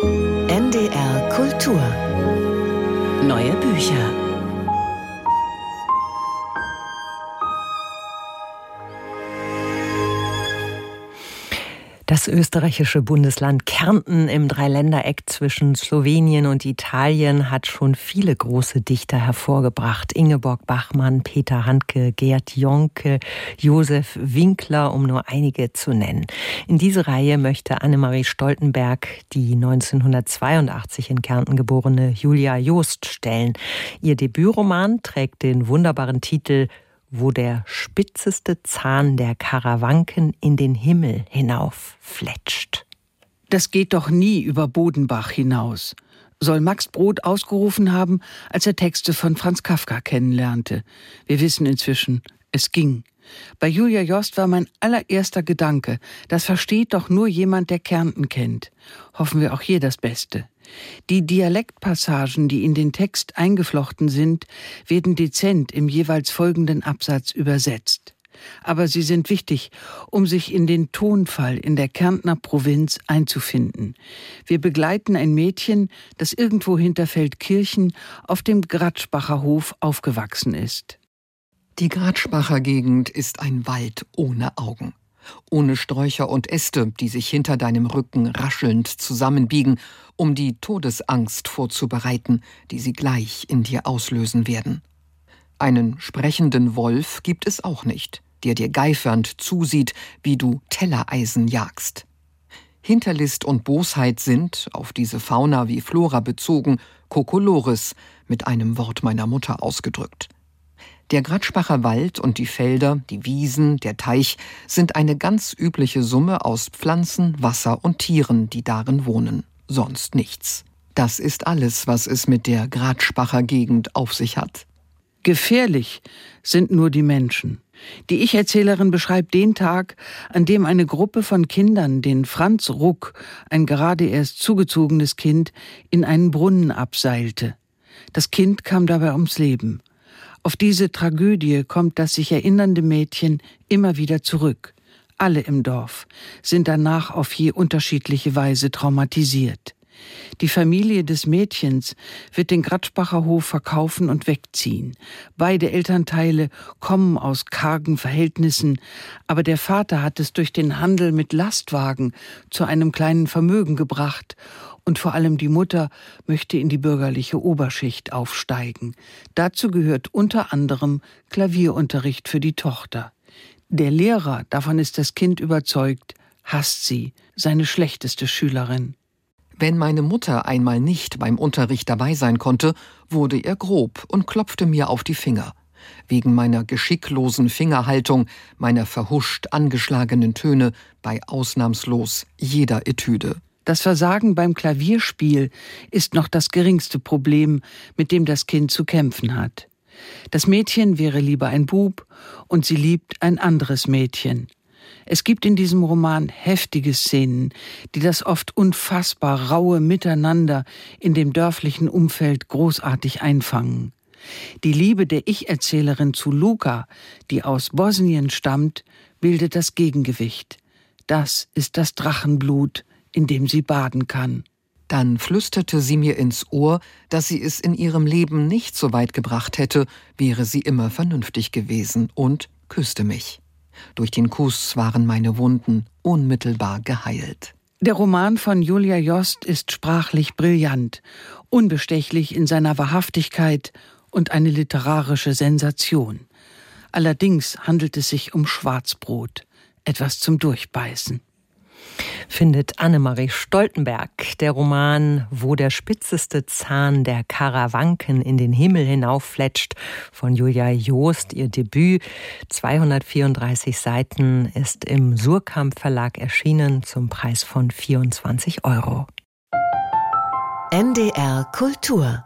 NDR Kultur. Neue Bücher Das österreichische Bundesland Kärnten im Dreiländereck zwischen Slowenien und Italien hat schon viele große Dichter hervorgebracht. Ingeborg Bachmann, Peter Handke, Gerd Jonke, Josef Winkler, um nur einige zu nennen. In diese Reihe möchte Annemarie Stoltenberg die 1982 in Kärnten geborene Julia Joost stellen. Ihr Debütroman trägt den wunderbaren Titel wo der spitzeste Zahn der Karawanken in den Himmel hinauf fletscht. Das geht doch nie über Bodenbach hinaus, soll Max Brod ausgerufen haben, als er Texte von Franz Kafka kennenlernte. Wir wissen inzwischen, es ging. Bei Julia Jost war mein allererster Gedanke, das versteht doch nur jemand, der Kärnten kennt. Hoffen wir auch hier das Beste. Die Dialektpassagen, die in den Text eingeflochten sind, werden dezent im jeweils folgenden Absatz übersetzt. Aber sie sind wichtig, um sich in den Tonfall in der Kärntner Provinz einzufinden. Wir begleiten ein Mädchen, das irgendwo hinter Feldkirchen auf dem Gratschbacher Hof aufgewachsen ist. Die Gratschbacher Gegend ist ein Wald ohne Augen. Ohne Sträucher und Äste, die sich hinter deinem Rücken raschelnd zusammenbiegen um die Todesangst vorzubereiten, die sie gleich in dir auslösen werden. Einen sprechenden Wolf gibt es auch nicht, der dir geifernd zusieht, wie du Tellereisen jagst. Hinterlist und Bosheit sind, auf diese Fauna wie Flora bezogen, Kokolores, mit einem Wort meiner Mutter ausgedrückt. Der Gratschbacher Wald und die Felder, die Wiesen, der Teich sind eine ganz übliche Summe aus Pflanzen, Wasser und Tieren, die darin wohnen sonst nichts. Das ist alles, was es mit der Gratschbacher Gegend auf sich hat. Gefährlich sind nur die Menschen. Die Ich-Erzählerin beschreibt den Tag, an dem eine Gruppe von Kindern den Franz Ruck, ein gerade erst zugezogenes Kind, in einen Brunnen abseilte. Das Kind kam dabei ums Leben. Auf diese Tragödie kommt das sich erinnernde Mädchen immer wieder zurück alle im Dorf, sind danach auf je unterschiedliche Weise traumatisiert. Die Familie des Mädchens wird den Gratschbacher Hof verkaufen und wegziehen. Beide Elternteile kommen aus kargen Verhältnissen, aber der Vater hat es durch den Handel mit Lastwagen zu einem kleinen Vermögen gebracht und vor allem die Mutter möchte in die bürgerliche Oberschicht aufsteigen. Dazu gehört unter anderem Klavierunterricht für die Tochter. Der Lehrer, davon ist das Kind überzeugt, hasst sie, seine schlechteste Schülerin. Wenn meine Mutter einmal nicht beim Unterricht dabei sein konnte, wurde er grob und klopfte mir auf die Finger. Wegen meiner geschicklosen Fingerhaltung, meiner verhuscht angeschlagenen Töne bei ausnahmslos jeder Etüde. Das Versagen beim Klavierspiel ist noch das geringste Problem, mit dem das Kind zu kämpfen hat. Das Mädchen wäre lieber ein Bub und sie liebt ein anderes Mädchen. Es gibt in diesem Roman heftige Szenen, die das oft unfassbar raue Miteinander in dem dörflichen Umfeld großartig einfangen. Die Liebe der Ich-Erzählerin zu Luca, die aus Bosnien stammt, bildet das Gegengewicht. Das ist das Drachenblut, in dem sie baden kann. Dann flüsterte sie mir ins Ohr, dass sie es in ihrem Leben nicht so weit gebracht hätte, wäre sie immer vernünftig gewesen und küsste mich. Durch den Kuss waren meine Wunden unmittelbar geheilt. Der Roman von Julia Jost ist sprachlich brillant, unbestechlich in seiner Wahrhaftigkeit und eine literarische Sensation. Allerdings handelt es sich um Schwarzbrot, etwas zum Durchbeißen findet Annemarie Stoltenberg. Der Roman Wo der spitzeste Zahn der Karawanken in den Himmel hinauffletscht von Julia Joost, ihr Debüt. 234 Seiten ist im Surkamp Verlag erschienen zum Preis von 24 Euro. NDR Kultur